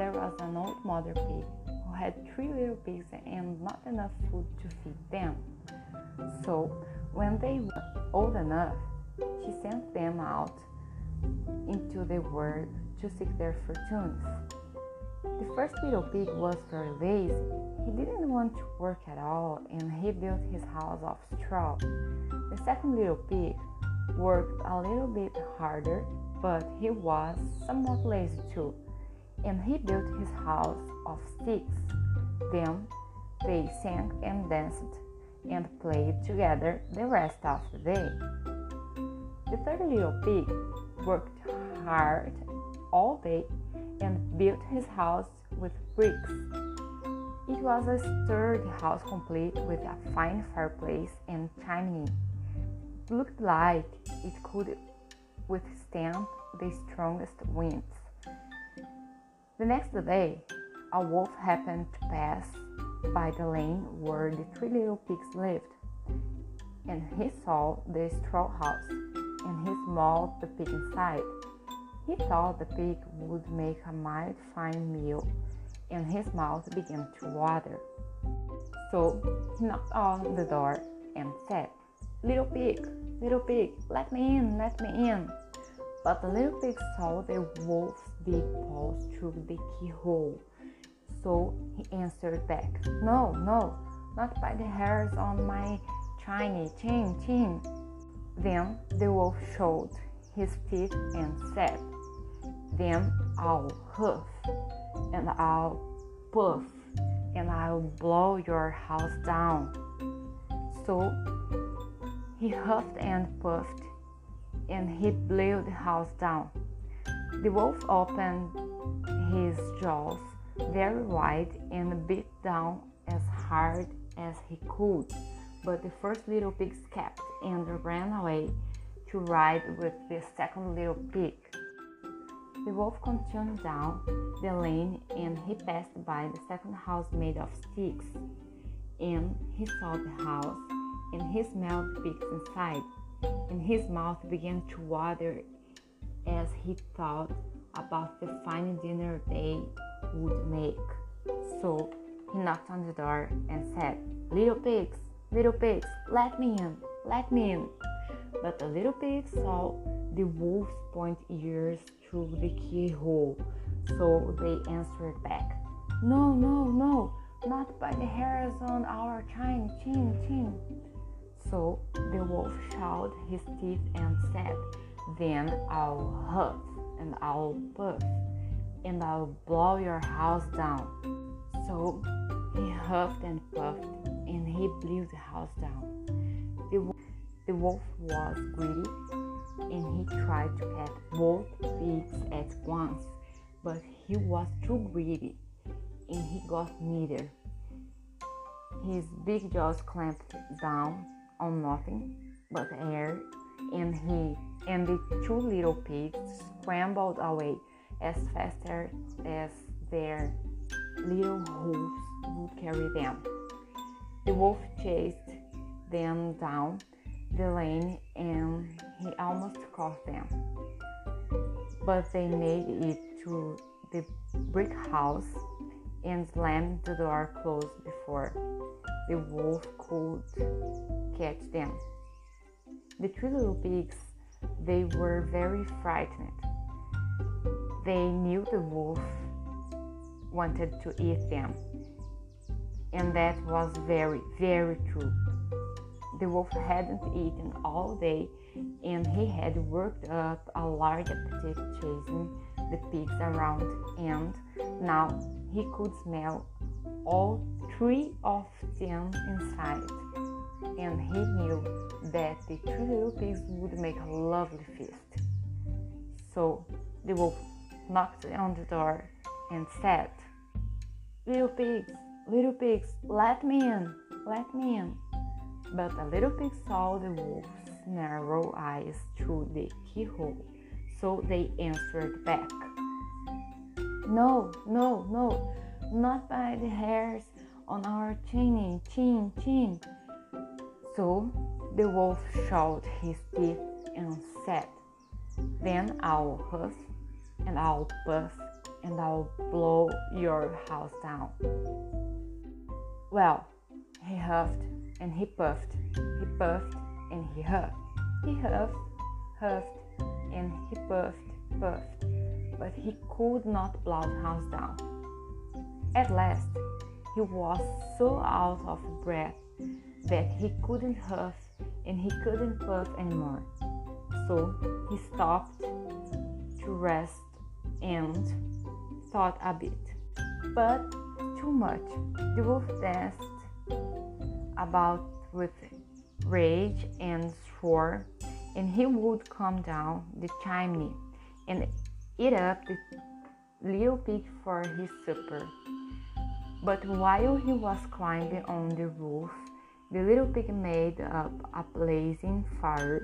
there was an old mother pig who had three little pigs and not enough food to feed them. So, when they were old enough, she sent them out into the world to seek their fortunes. The first little pig was very lazy. He didn't want to work at all and he built his house of straw. The second little pig worked a little bit harder, but he was somewhat lazy too, and he built his house of sticks. Then they sang and danced and played together the rest of the day. The third little pig worked hard all day and built his house with bricks. It was a sturdy house complete with a fine fireplace and chimney. It looked like it could withstand the strongest winds. The next day, a wolf happened to pass by the lane where the three little pigs lived, and he saw the straw house, and he smelled the pig inside. He thought the pig would make a mighty fine meal, and his mouth began to water. So he knocked on the door and said, Little pig, little pig, let me in, let me in. But the little pig saw the wolf's big paws through the keyhole. So he answered back, No, no, not by the hairs on my shiny chin, chin. Then the wolf showed his teeth and said, Then I'll huff, and I'll puff, and I'll blow your house down. So he huffed and puffed, and he blew the house down. The wolf opened his jaws very wide and bit down as hard as he could, but the first little pig escaped and ran away to ride with the second little pig. The wolf continued down the lane and he passed by the second house made of sticks. And he saw the house and he smelled pigs inside, and his mouth began to water as he thought about the fine dinner they would make. So he knocked on the door and said, Little pigs, little pigs, let me in, let me in. But the little pigs saw the wolf's point ears through the keyhole, so they answered back, No, no, no, not by the hairs on our chin, chin, chin. So the wolf showed his teeth and said, Then I'll huff and I'll puff and I'll blow your house down. So he huffed and puffed and he blew the house down. The, the wolf was greedy and he tried to catch both pigs at once, but he was too greedy and he got neither. His big jaws clamped down on nothing but air and he and the two little pigs scrambled away as fast as their little hooves would carry them. The wolf chased them down the lane and he almost caught them. But they made it to the brick house and slammed the door closed before the wolf could catch them. The three little pigs, they were very frightened. They knew the wolf wanted to eat them, and that was very, very true. The wolf hadn't eaten all day, and he had worked up a large appetite chasing the pigs around, and now he could smell all three of them inside, and he knew that the two little pigs would make a lovely feast. So the wolf knocked on the door and said, Little pigs, little pigs, let me in, let me in. But the little pig saw the wolf's narrow eyes through the keyhole, so they answered back. No, no, no, not by the hairs on our chinny, chin, chin. So the wolf showed his teeth and said, Then I'll huff and I'll puff and I'll blow your house down. Well, he huffed and he puffed, he puffed and he huffed. He huffed, huffed, and he puffed, puffed, but he could not blow the house down. At last, he was so out of breath that he couldn't huff and he couldn't puff anymore. So he stopped to rest and thought a bit. But too much. The wolf danced about with rage and swore, and he would come down the chimney and eat up the little pig for his supper. But while he was climbing on the roof, the little pig made up a blazing fire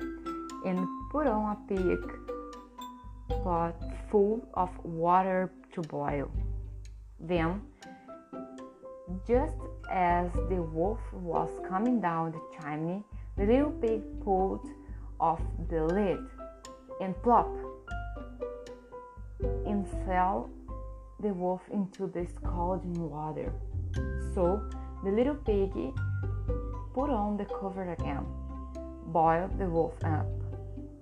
and put on a pig pot full of water to boil. Then, just as the wolf was coming down the chimney, the little pig pulled off the lid and plop, and fell the wolf into the scalding water. So the little piggy put on the cover again, boiled the wolf up,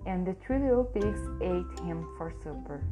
and the three little pigs ate him for supper.